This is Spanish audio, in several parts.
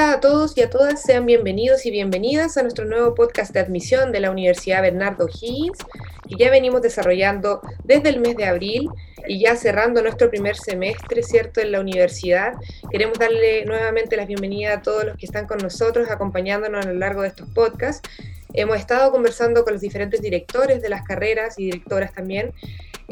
Hola a todos y a todas, sean bienvenidos y bienvenidas a nuestro nuevo podcast de admisión de la Universidad Bernardo Higgins, que ya venimos desarrollando desde el mes de abril y ya cerrando nuestro primer semestre, ¿cierto?, en la universidad. Queremos darle nuevamente la bienvenida a todos los que están con nosotros, acompañándonos a lo largo de estos podcasts. Hemos estado conversando con los diferentes directores de las carreras y directoras también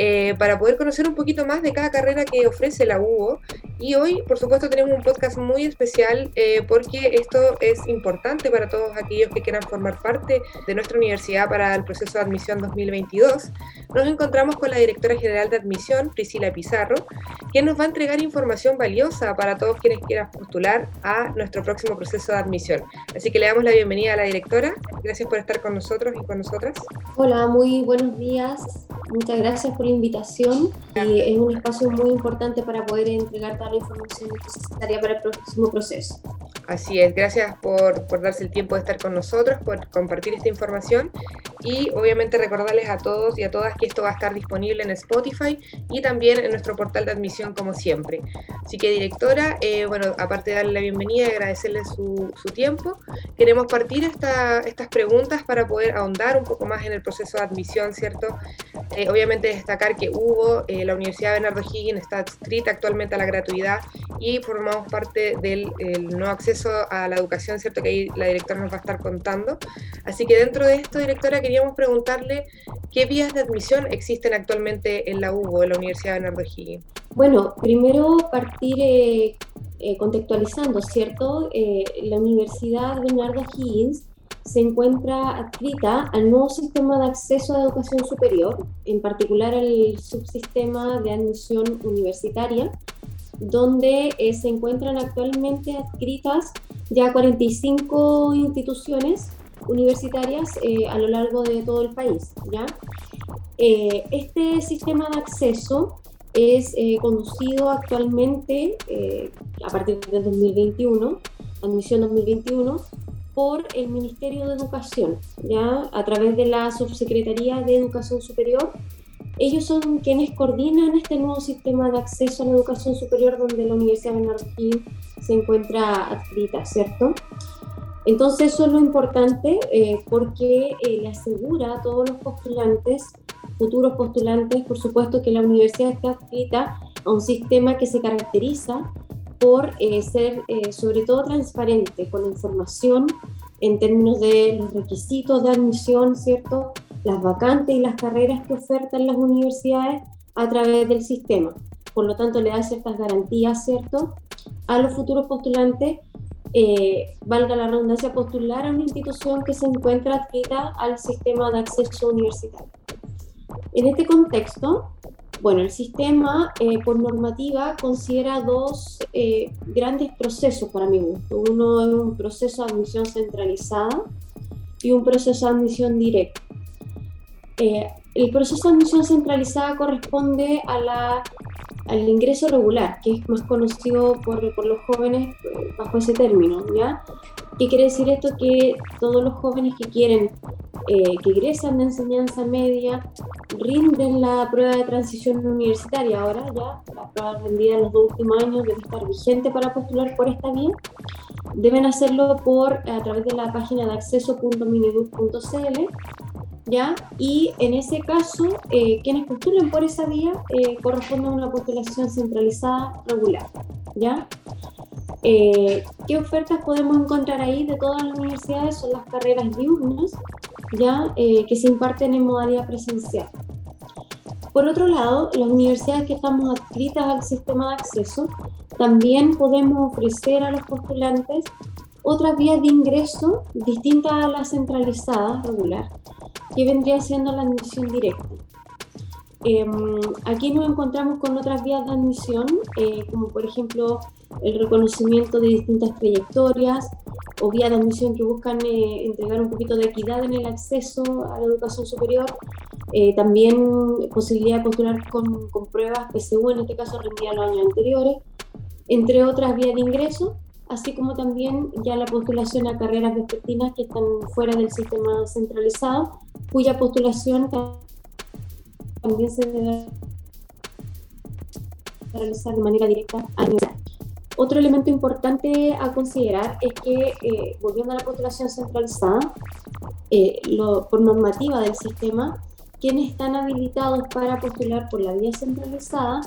eh, para poder conocer un poquito más de cada carrera que ofrece la UO. Y hoy, por supuesto, tenemos un podcast muy especial eh, porque esto es importante para todos aquellos que quieran formar parte de nuestra universidad para el proceso de admisión 2022. Nos encontramos con la directora general de admisión, Priscila Pizarro, quien nos va a entregar información valiosa para todos quienes quieran postular a nuestro próximo proceso de admisión. Así que le damos la bienvenida a la directora. Gracias por estar con nosotros y con nosotras. Hola, muy buenos días. Muchas gracias por invitación y es un espacio muy importante para poder entregar toda la información necesaria para el próximo proceso. Así es, gracias por, darse el tiempo de estar con nosotros, por compartir esta información y obviamente recordarles a todos y a todas que esto va a estar disponible en Spotify y también en nuestro portal de admisión como siempre. Así que directora, eh, bueno, aparte de darle la bienvenida y agradecerle su, tiempo, queremos partir esta, estas preguntas para poder ahondar un poco más en el proceso de admisión, ¿cierto? Eh, obviamente destacar que hubo, eh, la Universidad Bernardo Higgins está adscrita actualmente a la gratuidad y formamos parte del no acceso a la educación, ¿cierto? Que ahí la directora nos va a estar contando. Así que dentro de esto, directora, queríamos preguntarle qué vías de admisión existen actualmente en la UBO, en la Universidad Bernardo Higgins. Bueno, primero partir eh, contextualizando, ¿cierto? La Universidad Bernardo Higgins se encuentra adscrita al nuevo sistema de acceso a educación superior, en particular al subsistema de admisión universitaria, donde eh, se encuentran actualmente adscritas ya 45 instituciones universitarias eh, a lo largo de todo el país. ¿ya? Eh, este sistema de acceso es conducido actualmente a partir del 2021, admisión 2021, por el Ministerio de Educación, ¿ya? a través de la Subsecretaría de Educación Superior ellos son quienes coordinan este nuevo sistema de acceso a la educación superior donde la Universidad de Bernardín se encuentra adscrita, ¿cierto? Entonces eso es lo importante eh, porque eh, le asegura a todos los postulantes, futuros postulantes, por supuesto que la universidad está adscrita a un sistema que se caracteriza por eh, ser sobre todo transparente con información en términos de los requisitos de admisión, ¿cierto? las vacantes y las carreras que ofertan las universidades a través del sistema. Por lo tanto, le da ciertas garantías, ¿cierto?, a los futuros postulantes, eh, valga la redundancia, postular a una institución que se encuentra adscrita al sistema de acceso universitario. En este contexto, bueno, el sistema eh, por normativa considera dos eh, grandes procesos para mi gusto. Uno es un proceso de admisión centralizada y un proceso de admisión directa. Eh, el proceso de admisión centralizada corresponde a la, al ingreso regular, que es más conocido por, por los jóvenes eh, bajo ese término, ¿ya? ¿Qué quiere decir esto? Que todos los jóvenes que quieren, eh, que ingresan de enseñanza media, rinden la prueba de transición universitaria. Ahora ya, la prueba rendida en los dos últimos años debe estar vigente para postular por esta vía. Deben hacerlo por, a través de la página de acceso.minibus.cl ¿ya? Y en ese caso, eh, quienes postulen por esa vía eh, a una postulación centralizada regular, ¿ya? Eh, ¿Qué ofertas podemos encontrar ahí de todas las universidades? Son las carreras diurnas, ¿ya? que se imparten en modalidad presencial. Por otro lado, las universidades que estamos adscritas al sistema de acceso, también podemos ofrecer a los postulantes otras vías de ingreso distintas a la centralizada regular, que vendría siendo la admisión directa. Em, aquí nos encontramos con otras vías de admisión, eh, como por ejemplo el reconocimiento de distintas trayectorias o vías de admisión que buscan eh, entregar un poquito de equidad en el acceso a la educación superior. Eh, también posibilidad de postular con, con pruebas PSU, en este caso rendía los años anteriores, entre otras vías de ingreso así como también ya la postulación a carreras vespertinas que están fuera del sistema centralizado, cuya postulación también se debe realizar de manera directa a Otro elemento importante a considerar es que, eh, volviendo a la postulación centralizada, eh, por normativa del sistema, quienes están habilitados para postular por la vía centralizada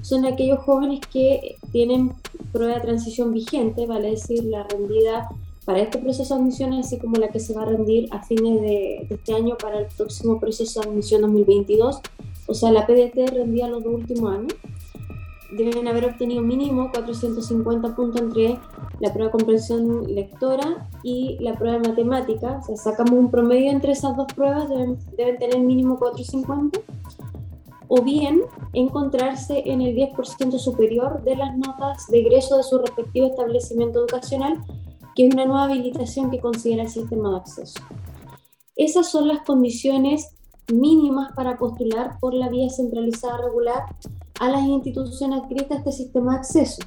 son aquellos jóvenes que tienen prueba de transición vigente, vale decir, la rendida para este proceso de admisión, así como la que se va a rendir a fines de, este año para el próximo proceso de admisión 2022, o sea, la PDT rendida los dos últimos años. Deben haber obtenido mínimo 450 puntos entre la prueba de comprensión lectora y la prueba de matemática. O sea, sacamos un promedio entre esas dos pruebas, deben, deben tener mínimo 450 o bien encontrarse en el 10% superior de las notas de egreso de su respectivo establecimiento educacional, que es una nueva habilitación que considera el sistema de acceso. Esas son las condiciones mínimas para postular por la vía centralizada regular a las instituciones a este sistema de acceso.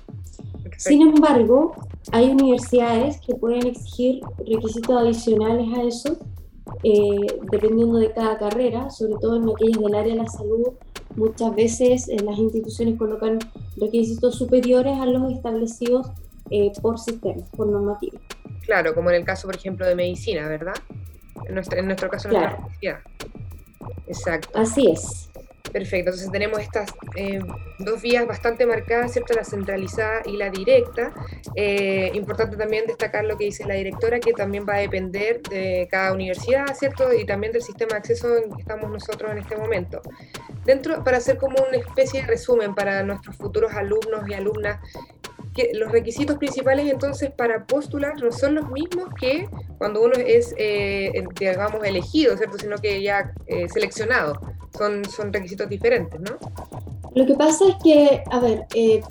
Sin embargo, hay universidades que pueden exigir requisitos adicionales a eso, eh, dependiendo de cada carrera, sobre todo en aquellas del área de la salud muchas veces eh, las instituciones colocan requisitos superiores a los establecidos eh, por sistema, por normativa. Claro, como en el caso, por ejemplo, de medicina, ¿verdad? En nuestro, en nuestro caso, claro. nuestra Exacto. Así es. Perfecto, entonces tenemos estas eh, dos vías bastante marcadas, ¿cierto? La centralizada y la directa. Eh, importante también destacar lo que dice la directora, que también va a depender de cada universidad, ¿cierto? Y también del sistema de acceso en que estamos nosotros en este momento. Dentro, para hacer como una especie de resumen para nuestros futuros alumnos y alumnas, que los requisitos principales entonces para postular no son los mismos que cuando uno es, eh, digamos, elegido, ¿cierto? Sino que ya eh, seleccionado. Son, son requisitos diferentes, ¿no? Lo que pasa es que, a ver, eh,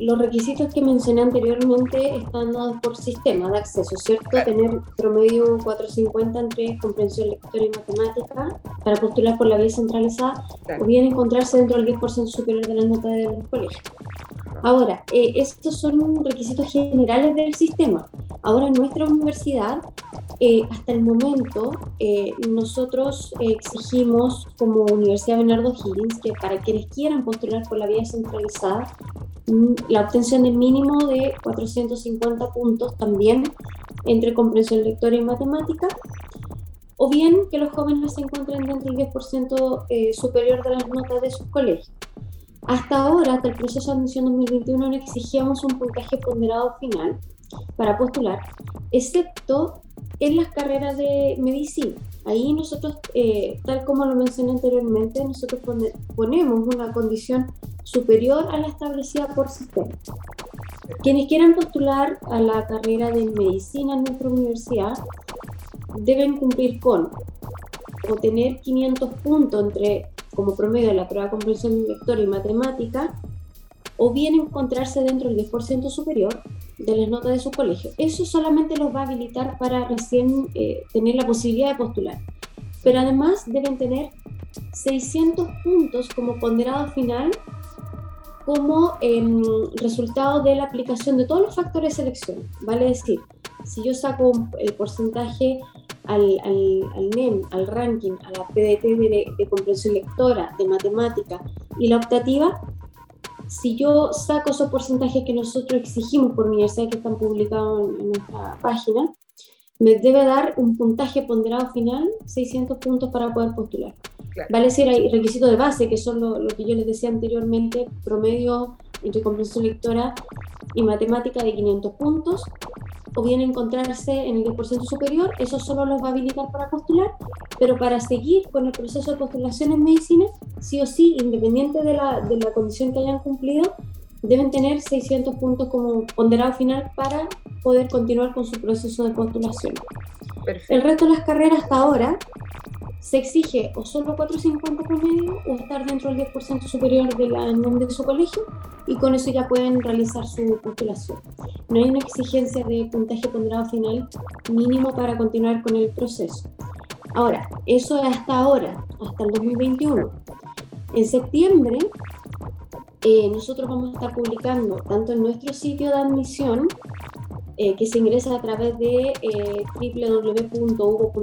los requisitos que mencioné anteriormente están dados por sistema de acceso, ¿cierto? Tener promedio 450 entre comprensión lectora y matemática para postular por la vía centralizada o bien encontrarse dentro del 10% superior de la nota de los colegios. Ahora, eh, estos son requisitos generales del sistema. Ahora, en nuestra universidad, eh, hasta el momento, eh, nosotros exigimos como Universidad Bernardo Higgins que para quienes quieran postular por la vía centralizada, mm, la obtención de mínimo de 450 puntos también entre comprensión lectora y matemática, o bien que los jóvenes se encuentren dentro del 10% superior de las notas de sus colegios. Hasta ahora, hasta el proceso de admisión 2021, no exigíamos un puntaje ponderado final para postular, excepto en las carreras de medicina. Ahí nosotros, eh, tal como lo mencioné anteriormente, nosotros ponemos una condición superior a la establecida por sistema. Quienes quieran postular a la carrera de medicina en nuestra universidad deben cumplir con obtener 500 puntos entre como promedio de la prueba de comprensión lectora y matemática, o bien encontrarse dentro del 10% superior de las notas de su colegio. Eso solamente los va a habilitar para recién eh, tener la posibilidad de postular. Pero además deben tener 600 puntos como ponderado final como em, resultado de la aplicación de todos los factores de selección. Vale decir, si yo saco el porcentaje al, al, NEM, al ranking, a la PDT de, comprensión lectora, de matemática y la optativa, si yo saco esos porcentajes que nosotros exigimos por universidad que están publicados en, nuestra página, me debe dar un puntaje ponderado final, 600 puntos para poder postular. Vale decir, hay requisitos de base, que son lo, lo, que yo les decía anteriormente, promedio entre comprensión lectora y matemática de 500 puntos, o bien encontrarse en el 10% superior, eso solo los va a habilitar para postular, pero para seguir con el proceso de postulación en medicina, sí o sí, independiente de la, de la condición que hayan cumplido, deben tener 600 puntos como ponderado final para poder continuar con su proceso de postulación. El resto de las carreras hasta ahora se exige o solo 450 promedio o estar dentro del 10% superior de la nombre de su colegio y con eso ya pueden realizar su postulación. No hay una exigencia de puntaje ponderado final mínimo para continuar con el proceso. Ahora, eso es hasta ahora, hasta el 2021. En septiembre, eh, nosotros vamos a estar publicando tanto en nuestro sitio de admisión eh, que se ingresa a través de eh, www.hugo.cl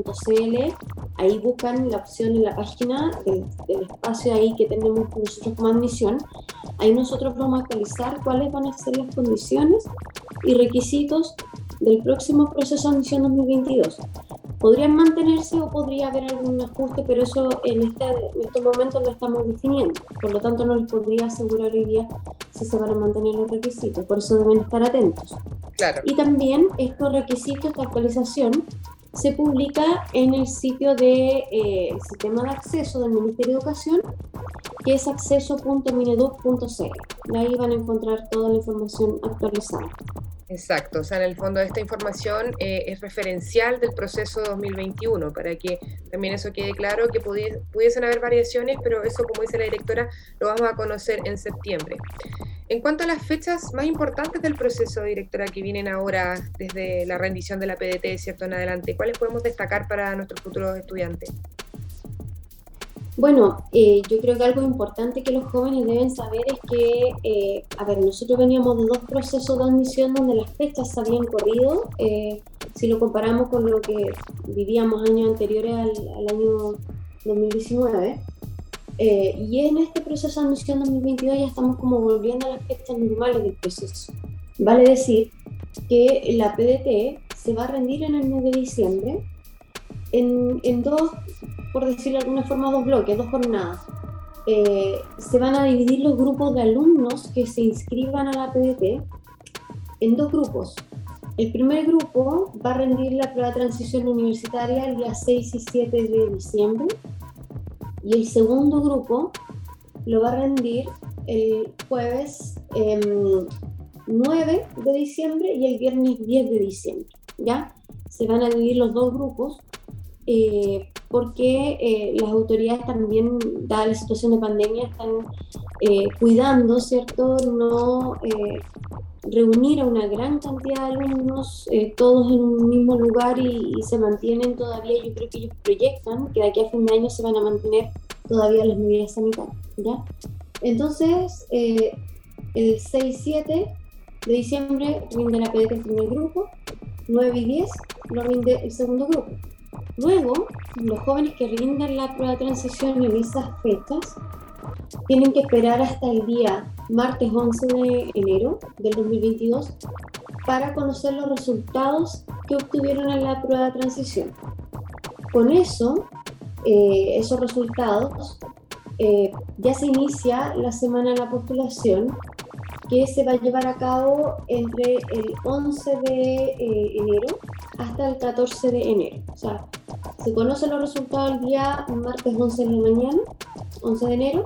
ahí buscan la opción en la página del, espacio ahí que tenemos nosotros como admisión. Ahí nosotros vamos a actualizar cuáles van a ser las condiciones y requisitos del próximo proceso de admisión 2022. Podrían mantenerse o podría haber algún ajuste, pero eso en, este, en estos momentos lo estamos definiendo. Por lo tanto, no les podría asegurar hoy día si se van a mantener los requisitos. Por eso deben estar atentos. Claro. Y también estos requisitos de actualización se publica en el sitio del de, eh, sistema de acceso del Ministerio de Educación, que es acceso.mineduc.cl. Ahí van a encontrar toda la información actualizada. Exacto, o sea, en el fondo esta información eh, es referencial del proceso 2021, para que también eso quede claro, que pudiesen haber variaciones, pero eso, como dice la directora, lo vamos a conocer en septiembre. En cuanto a las fechas más importantes del proceso, directora, que vienen ahora desde la rendición de la PDT, ¿cierto? En adelante, ¿cuáles podemos destacar para nuestros futuros estudiantes? Bueno, eh, yo creo que algo importante que los jóvenes deben saber es que, eh, a ver, nosotros veníamos de dos procesos de admisión donde las fechas se habían corrido. Eh, si lo comparamos con lo que vivíamos años anteriores al, al año 2019. y en este proceso de admisión 2022 ya estamos como volviendo a las fechas normales del proceso. Vale decir que la PDT se va a rendir en el mes de diciembre en, en dos por decirlo de alguna forma, dos bloques, dos jornadas. Eh, se van a dividir los grupos de alumnos que se inscriban a la PDT en dos grupos. El primer grupo va a rendir la prueba de transición universitaria el día 6 y 7 de diciembre y el segundo grupo lo va a rendir el jueves 9 em, de diciembre y el viernes 10 de diciembre. ¿ya? Se van a dividir los dos grupos eh, porque eh, las autoridades también, dada la situación de pandemia, están eh, cuidando, ¿cierto?, no reunir a una gran cantidad de alumnos todos en un mismo lugar y, se mantienen todavía, yo creo que ellos proyectan que de aquí a fin de año se van a mantener todavía las medidas sanitarias, ¿ya? Entonces, el 6-7 de diciembre rinde la PDT el primer grupo, 9 y 10 lo rinde el segundo grupo. Luego, los jóvenes que rindan la prueba de transición en esas fechas tienen que esperar hasta el día martes 11 de enero del 2022 para conocer los resultados que obtuvieron en la prueba de transición. Con eso, eh, esos resultados, eh, ya se inicia la semana de la postulación que se va a llevar a cabo entre el 11 de eh, enero hasta el 14 de enero. Se conocen los resultados el día martes 11 de la mañana, 11 de enero,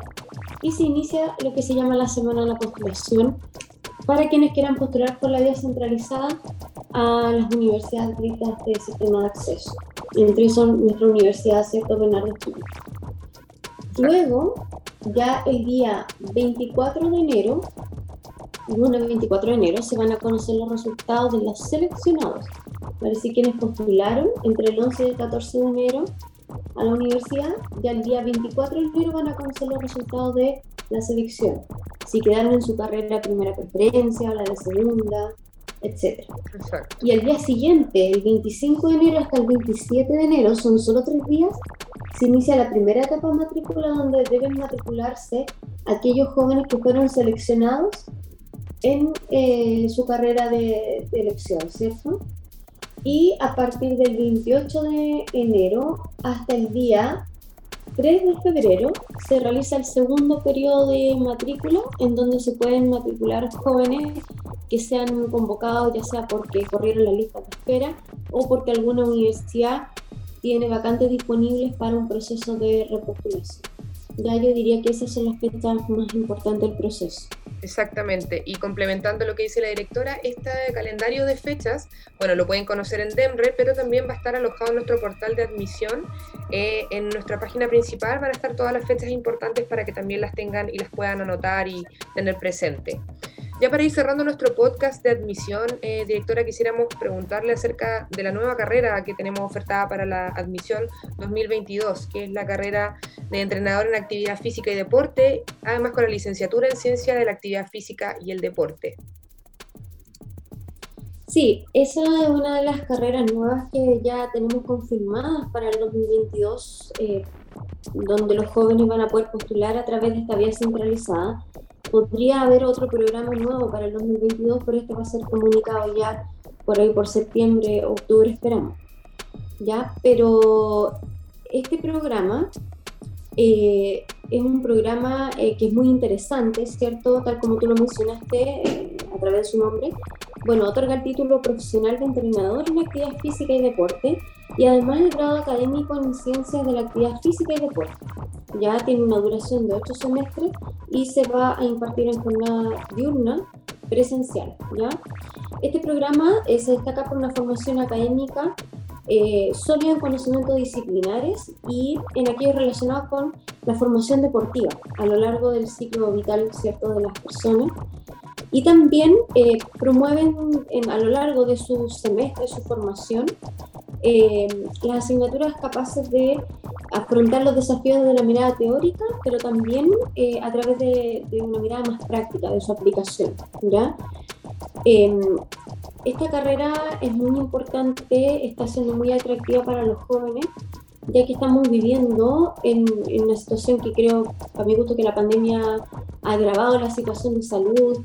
y se inicia lo que se llama la semana de la postulación para quienes quieran postular por la vía centralizada a las universidades gratuitas del sistema de acceso. Entre son nuestra universidad, ¿cierto? Bernardo Luego, ya el día 24 de enero, lunes 24 de enero, se van a conocer los resultados de los seleccionados. Parece quienes postularon entre el 11 y el 14 de enero a la universidad, ya el día 24 de enero van a conocer los resultados de la selección. Si quedaron en su carrera primera preferencia, la de segunda, etc. Y el día siguiente, el 25 de enero hasta el 27 de enero, son solo tres días, se inicia la primera etapa de matrícula donde deben matricularse aquellos jóvenes que fueron seleccionados en eh, su carrera de, elección, ¿cierto? Y a partir del 28 de enero hasta el día 3 de febrero se realiza el segundo periodo de matrícula en donde se pueden matricular jóvenes que sean convocados ya sea porque corrieron la lista de espera o porque alguna universidad tiene vacantes disponibles para un proceso de repostulación. Ya yo diría que esas son las fechas más importantes del proceso. Exactamente, y complementando lo que dice la directora, este calendario de fechas, bueno, lo pueden conocer en DEMRE, pero también va a estar alojado en nuestro portal de admisión. Eh, en nuestra página principal van a estar todas las fechas importantes para que también las tengan y las puedan anotar y tener presente. Ya para ir cerrando nuestro podcast de admisión, eh, directora, quisiéramos preguntarle acerca de la nueva carrera que tenemos ofertada para la admisión 2022, que es la carrera de entrenador en actividad física y deporte, además con la licenciatura en ciencia de la actividad física y el deporte. Sí, esa es una de las carreras nuevas que ya tenemos confirmadas para el 2022, eh, donde los jóvenes van a poder postular a través de esta vía centralizada. Podría haber otro programa nuevo para el 2022, pero este va a ser comunicado ya por ahí por septiembre, octubre, esperamos. ¿Ya? Pero este programa eh, es un programa eh, que es muy interesante, ¿cierto? Tal como tú lo mencionaste a través de su nombre, bueno, otorga el título profesional de entrenador en actividad física y deporte y además el grado académico en ciencias de la actividad física y deporte. Ya tiene una duración de ocho semestres y se va a impartir en jornada diurna presencial. ¿ya? Este programa eh, se destaca por una formación académica eh, sólida en conocimientos disciplinares y en aquello relacionado con la formación deportiva a lo largo del ciclo vital ¿cierto? de las personas y también eh, promueven a lo largo de su semestre, su formación, eh, las asignaturas capaces de afrontar los desafíos de la mirada teórica, pero también eh, a través de, una mirada más práctica de su aplicación. ¿ya? Em, esta carrera es muy importante, está siendo muy atractiva para los jóvenes, ya que estamos viviendo en, en, una situación que creo, a mi gusto, que la pandemia ha agravado la situación de salud,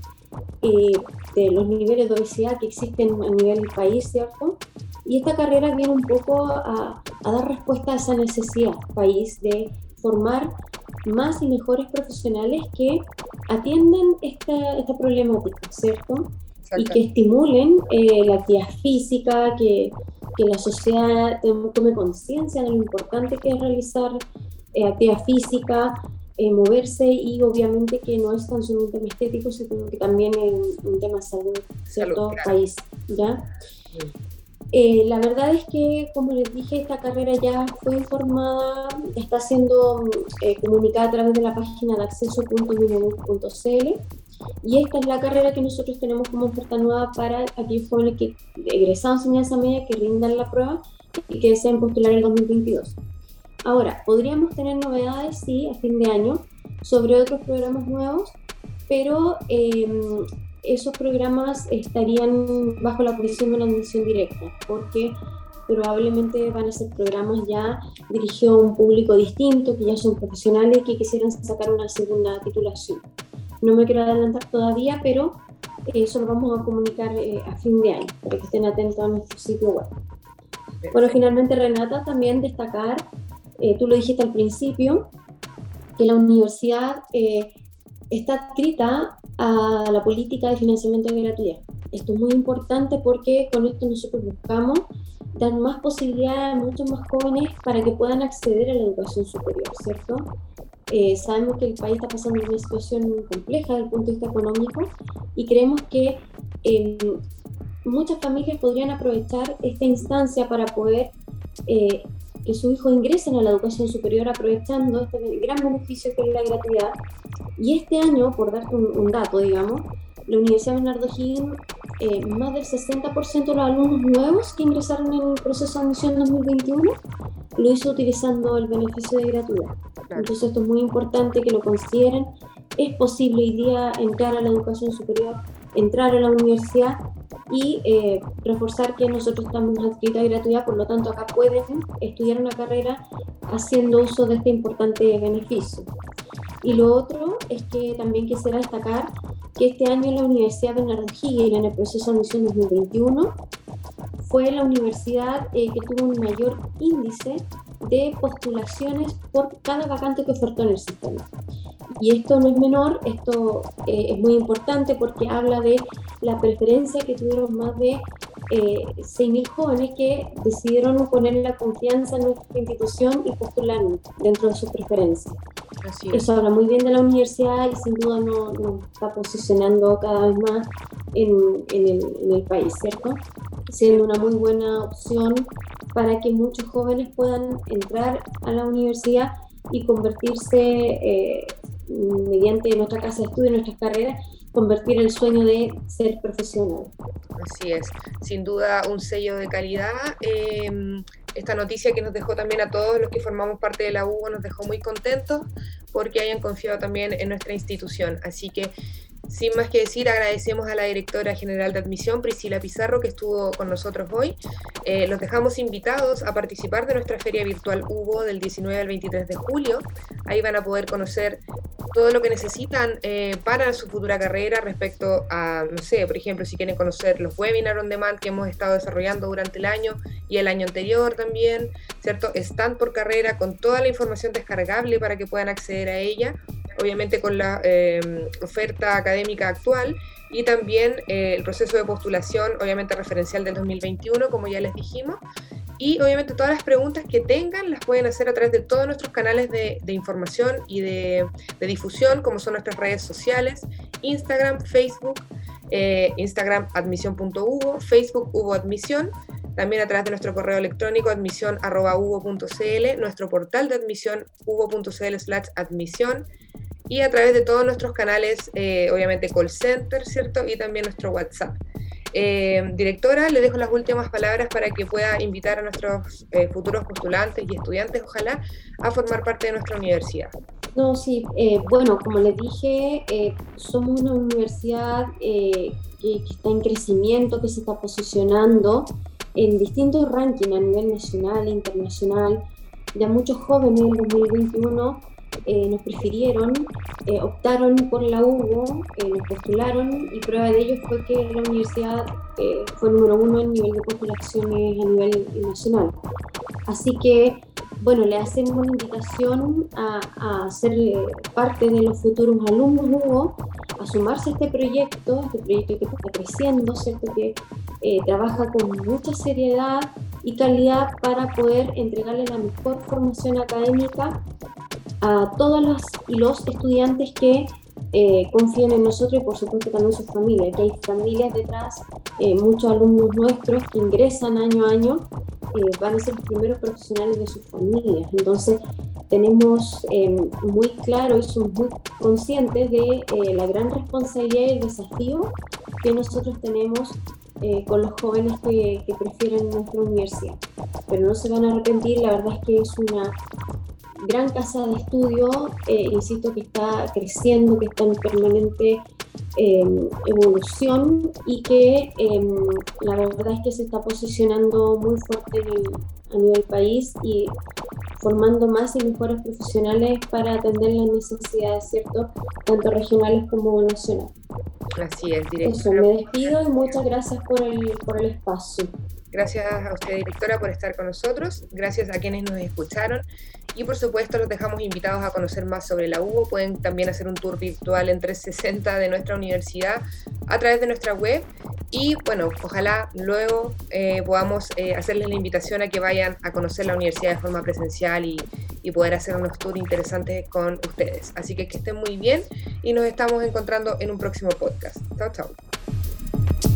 eh, de los niveles de obesidad que existen a nivel del país, ¿cierto? Y esta carrera viene un poco a, dar respuesta a esa necesidad país de formar más y mejores profesionales que atiendan esta, esta problemática, ¿cierto? Y que estimulen eh, la actividad física, que, que la sociedad tome conciencia de lo importante que es realizar eh, actividad física, eh, moverse y obviamente que no es tan solo un tema estético, sino que también es un tema de salud, cierto país, ¿ya? Eh, la verdad es que, como les dije, esta carrera ya fue informada, está siendo eh, comunicada a través de la página de acceso.minebus.cl y esta es la carrera que nosotros tenemos como oferta nueva para aquellos jóvenes que egresados en esa media, que rindan la prueba y que deseen postular el 2022. Ahora, podríamos tener novedades, sí, a fin de año, sobre otros programas nuevos, pero em, esos programas estarían bajo la posición de una admisión directa, porque probablemente van a ser programas ya dirigidos a un público distinto, que ya son profesionales que quisieran sacar una segunda titulación. No me quiero adelantar todavía, pero eso lo vamos a comunicar eh, a fin de año, para que estén atentos a nuestro sitio web. Bueno, finalmente Renata, también destacar eh, tú lo dijiste al principio, que la universidad eh, está adscrita a la política de financiamiento de gratuidad. Esto es muy importante porque con esto nosotros buscamos dar más posibilidades a muchos más jóvenes para que puedan acceder a la educación superior, ¿cierto? Eh, sabemos que el país está pasando una situación compleja desde el punto de vista económico y creemos que em, muchas familias podrían aprovechar esta instancia para poder que sus hijos ingresen a la educación superior aprovechando este gran beneficio que es la gratuidad. Y este año, por darte un, dato, digamos, la Universidad Bernardo Higgins, eh, más del 60% de los alumnos nuevos que ingresaron en el proceso de admisión 2021 lo hizo utilizando el beneficio de gratuidad. Entonces esto es muy importante que lo consideren. Es posible hoy día entrar a la educación superior, entrar a la universidad y eh, reforzar que nosotros estamos adscritos a gratuidad, por lo tanto acá pueden estudiar una carrera haciendo uso de este importante beneficio. Y lo otro es que también quisiera destacar que este año la Universidad Bernardo Higgins, en el proceso de admisión 2021, fue la universidad eh, que tuvo un mayor índice de postulaciones por cada vacante que ofertó en el sistema. Y esto no es menor, esto eh, es muy importante porque habla de la preferencia que tuvieron más de eh, 6.000 jóvenes que decidieron poner la confianza en nuestra institución y postular dentro de sus preferencias. Eso habla muy bien de la universidad y sin duda nos no está posicionando cada vez más en, en, el, en el país, ¿cierto? Siendo una muy buena opción para que muchos jóvenes puedan entrar a la universidad y convertirse eh, mediante nuestra casa de estudio, nuestras carreras, convertir el sueño de ser profesional. Así es, sin duda un sello de calidad. Em, esta noticia que nos dejó también a todos los que formamos parte de la UBO nos dejó muy contentos porque hayan confiado también en nuestra institución. Así que sin más que decir, agradecemos a la directora general de admisión, Priscila Pizarro, que estuvo con nosotros hoy. Eh, los dejamos invitados a participar de nuestra feria virtual Hugo del 19 al 23 de julio. Ahí van a poder conocer todo lo que necesitan eh, para su futura carrera respecto a, no sé, por ejemplo, si quieren conocer los webinars on demand que hemos estado desarrollando durante el año y el año anterior también, ¿cierto? Están por carrera con toda la información descargable para que puedan acceder a ella obviamente con la eh, oferta académica actual y también eh, el proceso de postulación, obviamente referencial del 2021, como ya les dijimos. Y obviamente todas las preguntas que tengan las pueden hacer a través de todos nuestros canales de, información y de, difusión, como son nuestras redes sociales, Instagram, Facebook, eh, Instagram admisión.hugo, Facebook Hugo Admisión, también a través de nuestro correo electrónico admisión.hugo.cl, nuestro portal de admisión hugo.cl slash admisión, y a través de todos nuestros canales, eh, obviamente call center, ¿cierto? Y también nuestro WhatsApp. Eh, directora, le dejo las últimas palabras para que pueda invitar a nuestros eh, futuros postulantes y estudiantes, ojalá, a formar parte de nuestra universidad. No, sí, bueno, como les dije, somos una universidad que, está en crecimiento, que se está posicionando en distintos rankings a nivel nacional e internacional. Ya muchos jóvenes en 2021 eh, nos prefirieron, eh, optaron por la UBO, eh, nos postularon y prueba de ello fue que la universidad fue número uno en nivel de postulaciones a nivel nacional. Así que, bueno, le hacemos una invitación a, a ser parte de los futuros alumnos UBO, a sumarse a este proyecto, este proyecto que está creciendo, ¿cierto? que trabaja con mucha seriedad y calidad para poder entregarle la mejor formación académica a todas las y los estudiantes que eh, confían en nosotros y por supuesto también sus familias, que hay familias detrás, eh, muchos alumnos nuestros que ingresan año a año, eh, van a ser los primeros profesionales de sus familias. Entonces tenemos muy claro y somos muy conscientes de la gran responsabilidad y el desafío que nosotros tenemos con los jóvenes que, prefieren nuestra universidad. Pero no se van a arrepentir, la verdad es que es una gran casa de estudio, eh, insisto, que está creciendo, que está en permanente em, evolución y que em, la verdad es que se está posicionando muy fuerte a nivel país y formando más y mejores profesionales para atender las necesidades, ¿cierto? Tanto regionales como nacionales. Así es, directora. Eso, me despido y muchas gracias por el, por el espacio. Gracias a usted, directora, por estar con nosotros. Gracias a quienes nos escucharon. Y por supuesto, los dejamos invitados a conocer más sobre la UBO. Pueden también hacer un tour virtual en 360 de nuestra universidad a través de nuestra web. Y bueno, ojalá luego eh, podamos eh, hacerles la invitación a que vayan a conocer la universidad de forma presencial y, y poder hacer unos tours interesantes con ustedes. Así que que estén muy bien y nos estamos encontrando en un próximo podcast. Chao, chao.